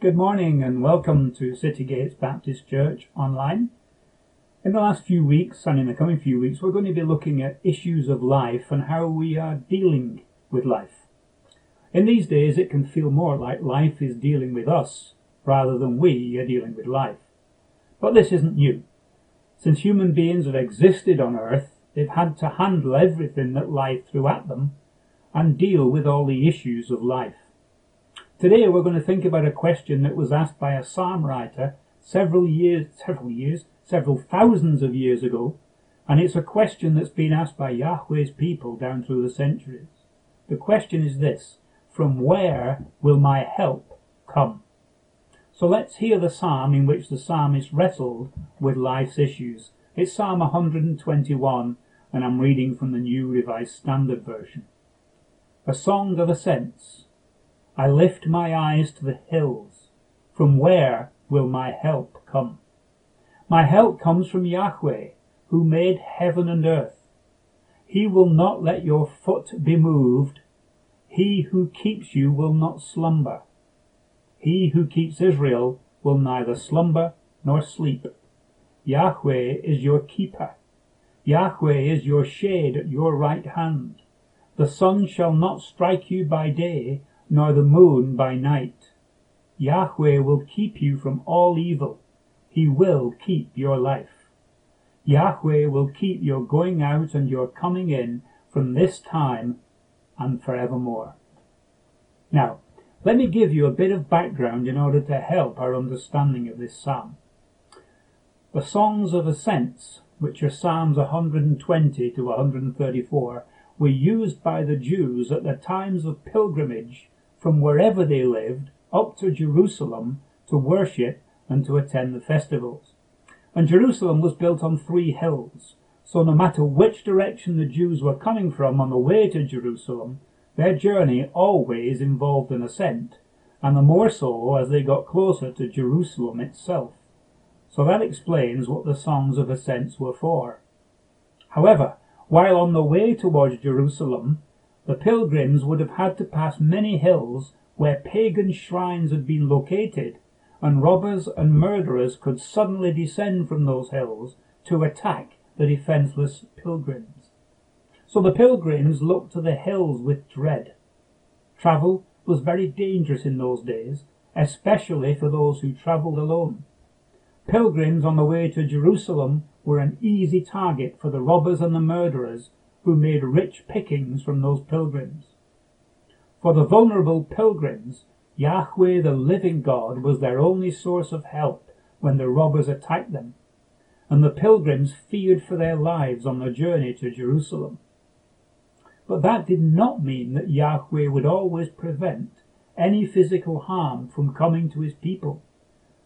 Good morning and welcome to City Gates Baptist Church online. In the last few weeks and in the coming few weeks, we're going to be looking at issues of life and how we are dealing with life. In these days, it can feel more like life is dealing with us rather than we are dealing with life. But this isn't new. Since human beings have existed on earth, they've had to handle everything that life threw at them and deal with all the issues of life. Today we're going to think about a question that was asked by a psalm writer several years, several years, several thousands of years ago, and it's a question that's been asked by Yahweh's people down through the centuries. The question is this, from where will my help come? So let's hear the psalm in which the psalmist wrestled with life's issues. It's Psalm 121, and I'm reading from the New Revised Standard Version. A song of ascents. I lift my eyes to the hills. From where will my help come? My help comes from Yahweh, who made heaven and earth. He will not let your foot be moved. He who keeps you will not slumber. He who keeps Israel will neither slumber nor sleep. Yahweh is your keeper. Yahweh is your shade at your right hand. The sun shall not strike you by day, nor the moon by night. Yahweh will keep you from all evil. He will keep your life. Yahweh will keep your going out and your coming in from this time and forevermore. Now, let me give you a bit of background in order to help our understanding of this psalm. The Songs of Ascents, which are Psalms 120 to 134, were used by the Jews at the times of pilgrimage from wherever they lived up to Jerusalem to worship and to attend the festivals. And Jerusalem was built on three hills, so no matter which direction the Jews were coming from on the way to Jerusalem, their journey always involved an ascent, and the more so as they got closer to Jerusalem itself. So that explains what the songs of ascents were for. However, while on the way towards Jerusalem, the pilgrims would have had to pass many hills where pagan shrines had been located, and robbers and murderers could suddenly descend from those hills to attack the defenseless pilgrims. So the pilgrims looked to the hills with dread. Travel was very dangerous in those days, especially for those who travelled alone. Pilgrims on the way to Jerusalem were an easy target for the robbers and the murderers who made rich pickings from those pilgrims. For the vulnerable pilgrims, Yahweh the living God was their only source of help when the robbers attacked them, and the pilgrims feared for their lives on the journey to Jerusalem. But that did not mean that Yahweh would always prevent any physical harm from coming to his people,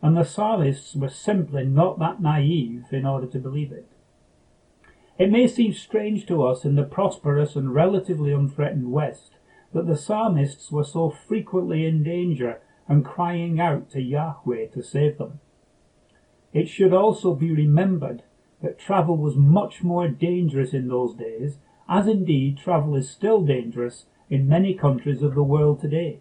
and the psalmists were simply not that naive in order to believe it. It may seem strange to us in the prosperous and relatively unthreatened West that the psalmists were so frequently in danger and crying out to Yahweh to save them. It should also be remembered that travel was much more dangerous in those days, as indeed travel is still dangerous in many countries of the world today.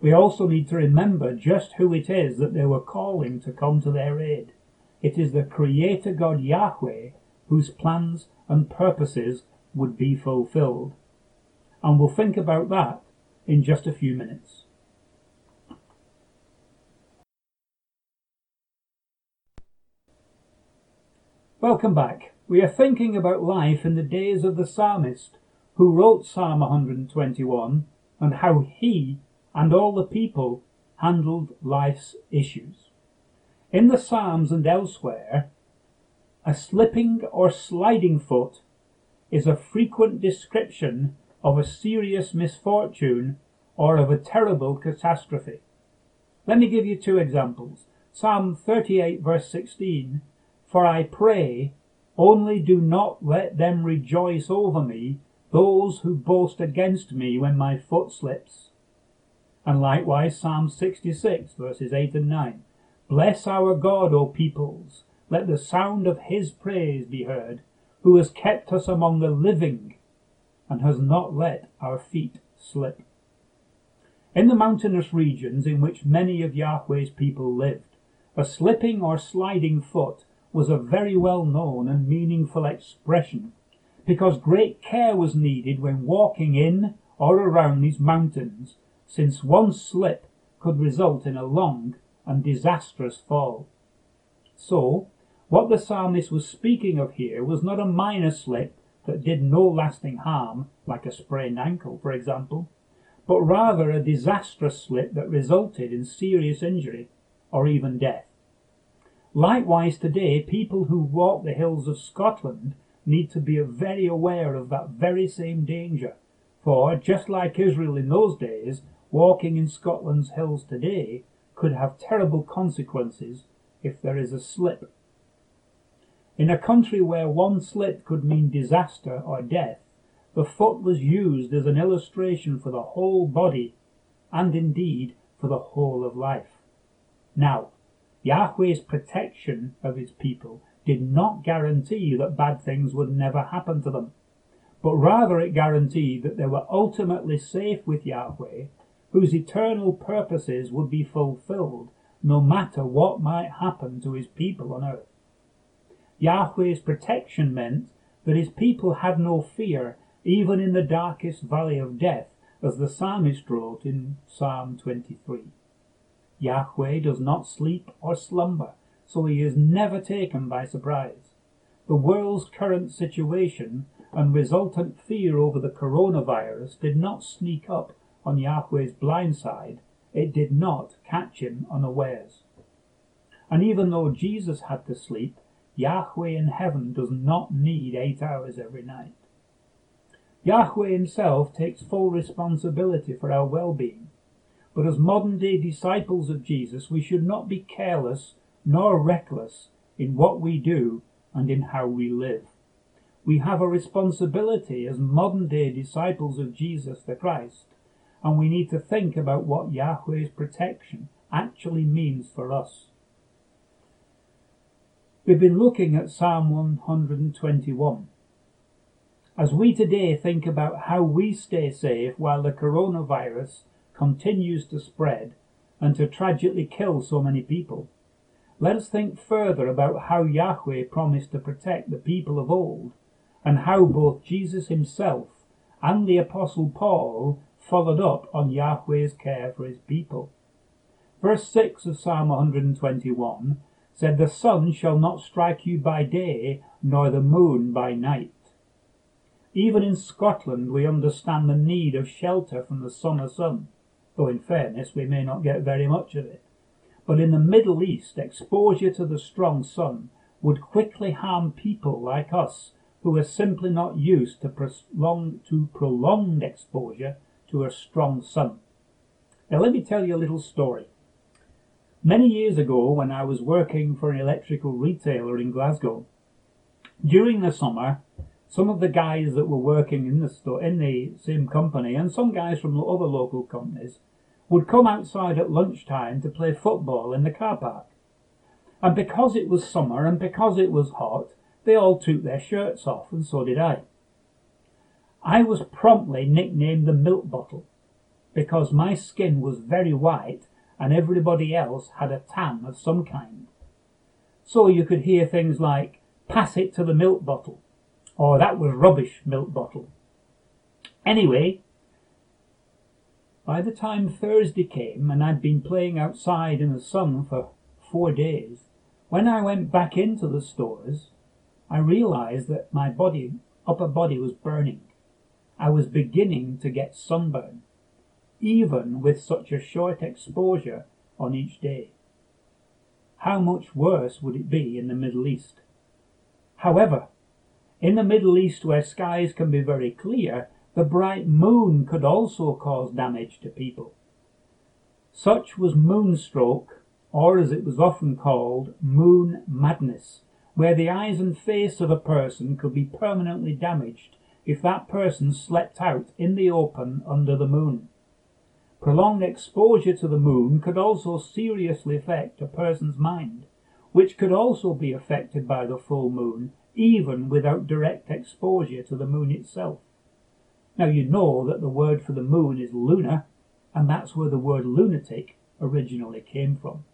We also need to remember just who it is that they were calling to come to their aid. It is the Creator God Yahweh whose plans and purposes would be fulfilled. And we'll think about that in just a few minutes. Welcome back. We are thinking about life in the days of the psalmist who wrote Psalm 121 and how he and all the people handled life's issues. In the Psalms and elsewhere, a slipping or sliding foot is a frequent description of a serious misfortune or of a terrible catastrophe. Let me give you two examples. Psalm 38 verse 16, For I pray, only do not let them rejoice over me, those who boast against me when my foot slips. And likewise Psalm 66 verses 8 and 9, Bless our God, O peoples, let the sound of his praise be heard, who has kept us among the living and has not let our feet slip. In the mountainous regions in which many of Yahweh's people lived, a slipping or sliding foot was a very well known and meaningful expression because great care was needed when walking in or around these mountains, since one slip could result in a long and disastrous fall. So, what the psalmist was speaking of here was not a minor slip that did no lasting harm, like a sprained ankle, for example, but rather a disastrous slip that resulted in serious injury or even death. Likewise, today, people who walk the hills of Scotland need to be very aware of that very same danger. For, just like Israel in those days, walking in Scotland's hills today could have terrible consequences if there is a slip. In a country where one slip could mean disaster or death, the foot was used as an illustration for the whole body and indeed for the whole of life. Now, Yahweh's protection of his people did not guarantee that bad things would never happen to them, but rather it guaranteed that they were ultimately safe with Yahweh, whose eternal purposes would be fulfilled no matter what might happen to his people on earth. Yahweh's protection meant that his people had no fear even in the darkest valley of death, as the psalmist wrote in Psalm 23. Yahweh does not sleep or slumber, so he is never taken by surprise. The world's current situation and resultant fear over the coronavirus did not sneak up on Yahweh's blind side, it did not catch him unawares. And even though Jesus had to sleep, Yahweh in heaven does not need eight hours every night. Yahweh himself takes full responsibility for our well-being. But as modern day disciples of Jesus, we should not be careless nor reckless in what we do and in how we live. We have a responsibility as modern day disciples of Jesus the Christ, and we need to think about what Yahweh's protection actually means for us. We've been looking at Psalm 121. As we today think about how we stay safe while the coronavirus continues to spread and to tragically kill so many people. Let us think further about how Yahweh promised to protect the people of old and how both Jesus himself and the Apostle Paul followed up on Yahweh's care for his people. Verse 6 of Psalm 121 said, The sun shall not strike you by day, nor the moon by night. Even in Scotland, we understand the need of shelter from the summer sun though in fairness we may not get very much of it. But in the Middle East, exposure to the strong sun would quickly harm people like us who are simply not used to, prolonged, to prolonged exposure to a strong sun. Now let me tell you a little story. Many years ago, when I was working for an electrical retailer in Glasgow, during the summer, some of the guys that were working in the store in the same company and some guys from other local companies would come outside at lunchtime to play football in the car park. And because it was summer and because it was hot, they all took their shirts off, and so did I. I was promptly nicknamed the milk bottle because my skin was very white and everybody else had a tan of some kind. So you could hear things like, pass it to the milk bottle, or that was rubbish milk bottle. Anyway, by the time Thursday came and I'd been playing outside in the sun for four days, when I went back into the stores, I realized that my body, upper body was burning. I was beginning to get sunburn, even with such a short exposure on each day. How much worse would it be in the Middle East? However, in the Middle East, where skies can be very clear, the bright moon could also cause damage to people. Such was moonstroke, or as it was often called, moon madness, where the eyes and face of a person could be permanently damaged if that person slept out in the open under the moon. Prolonged exposure to the moon could also seriously affect a person's mind, which could also be affected by the full moon even without direct exposure to the moon itself. Now you know that the word for the moon is lunar, and that's where the word lunatic originally came from.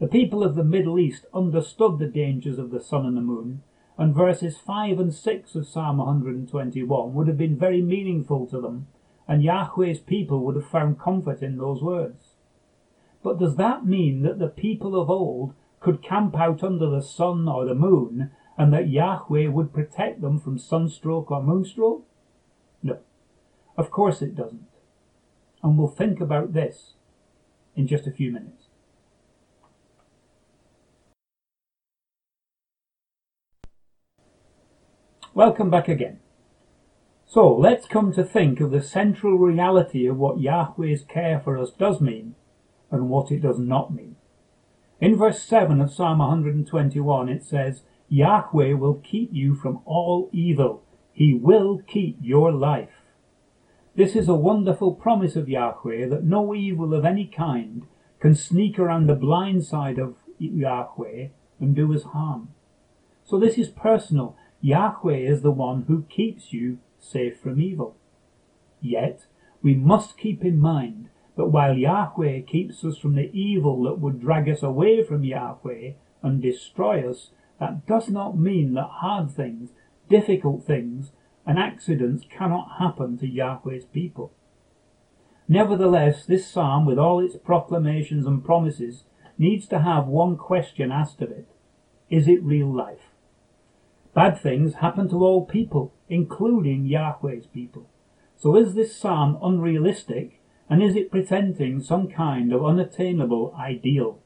The people of the Middle East understood the dangers of the sun and the moon, and verses 5 and 6 of Psalm 121 would have been very meaningful to them, and Yahweh's people would have found comfort in those words. But does that mean that the people of old could camp out under the sun or the moon and that Yahweh would protect them from sunstroke or moonstroke? No, of course it doesn't. And we'll think about this in just a few minutes. Welcome back again. So let's come to think of the central reality of what Yahweh's care for us does mean and what it does not mean. In verse 7 of Psalm 121 it says, Yahweh will keep you from all evil. He will keep your life. This is a wonderful promise of Yahweh that no evil of any kind can sneak around the blind side of Yahweh and do us harm. So this is personal. Yahweh is the one who keeps you safe from evil. Yet, we must keep in mind that while Yahweh keeps us from the evil that would drag us away from Yahweh and destroy us, that does not mean that hard things, difficult things, and accidents cannot happen to Yahweh's people. Nevertheless, this psalm, with all its proclamations and promises, needs to have one question asked of it. Is it real life? Bad things happen to all people, including Yahweh's people. So is this psalm unrealistic, and is it presenting some kind of unattainable ideal?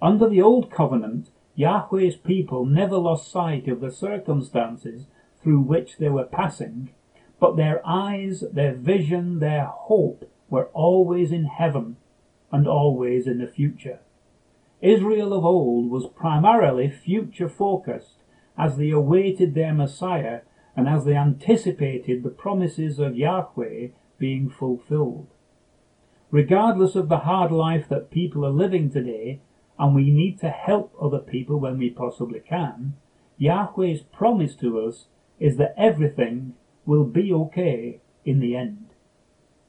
Under the Old Covenant, Yahweh's people never lost sight of the circumstances through which they were passing, but their eyes, their vision, their hope were always in heaven and always in the future. Israel of old was primarily future focused as they awaited their Messiah and as they anticipated the promises of Yahweh being fulfilled. Regardless of the hard life that people are living today, and we need to help other people when we possibly can, Yahweh's promise to us is that everything will be okay in the end.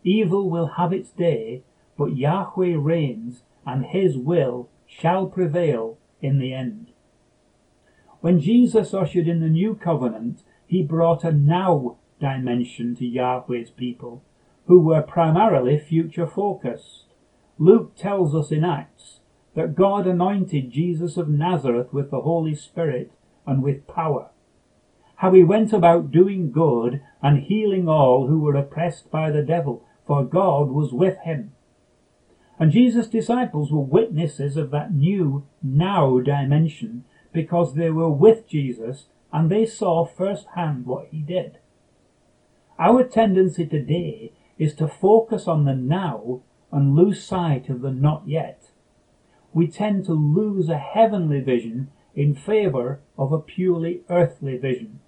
Evil will have its day, but Yahweh reigns and his will shall prevail in the end. When Jesus ushered in the new covenant, he brought a now dimension to Yahweh's people, who were primarily future focused. Luke tells us in Acts that God anointed Jesus of Nazareth with the Holy Spirit and with power. How he went about doing good and healing all who were oppressed by the devil, for God was with him. And Jesus' disciples were witnesses of that new now dimension because they were with Jesus and they saw firsthand what he did. Our tendency today is to focus on the now and lose sight of the not yet. We tend to lose a heavenly vision in favor of a purely earthly vision.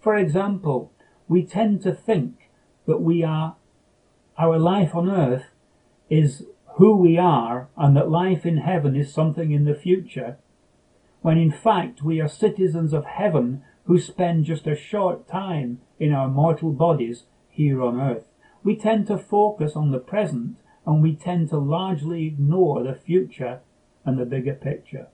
For example, we tend to think that we are, our life on earth is who we are and that life in heaven is something in the future when in fact we are citizens of heaven who spend just a short time in our mortal bodies here on earth. We tend to focus on the present and we tend to largely ignore the future and the bigger picture.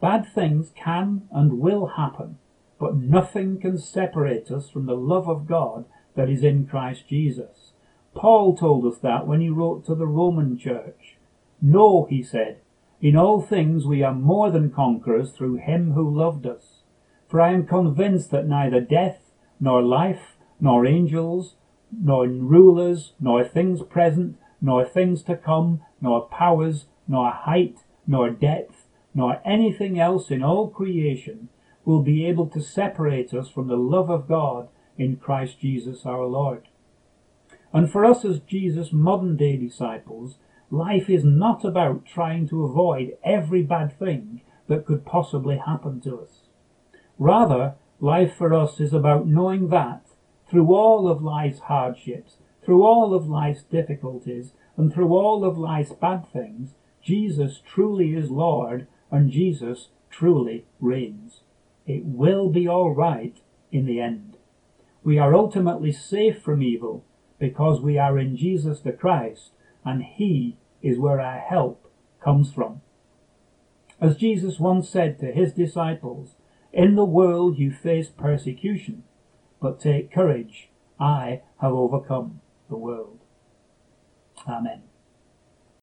Bad things can and will happen, but nothing can separate us from the love of God that is in Christ Jesus. Paul told us that when he wrote to the Roman church. No, he said, in all things we are more than conquerors through him who loved us. For I am convinced that neither death, nor life, nor angels, nor rulers, nor things present, nor things to come, nor powers, nor height, nor depth, nor anything else in all creation will be able to separate us from the love of God in Christ Jesus our Lord. And for us as Jesus' modern day disciples, Life is not about trying to avoid every bad thing that could possibly happen to us. Rather, life for us is about knowing that through all of life's hardships, through all of life's difficulties, and through all of life's bad things, Jesus truly is Lord and Jesus truly reigns. It will be all right in the end. We are ultimately safe from evil because we are in Jesus the Christ, and He is where our help comes from. As Jesus once said to his disciples, In the world you face persecution, but take courage, I have overcome the world. Amen.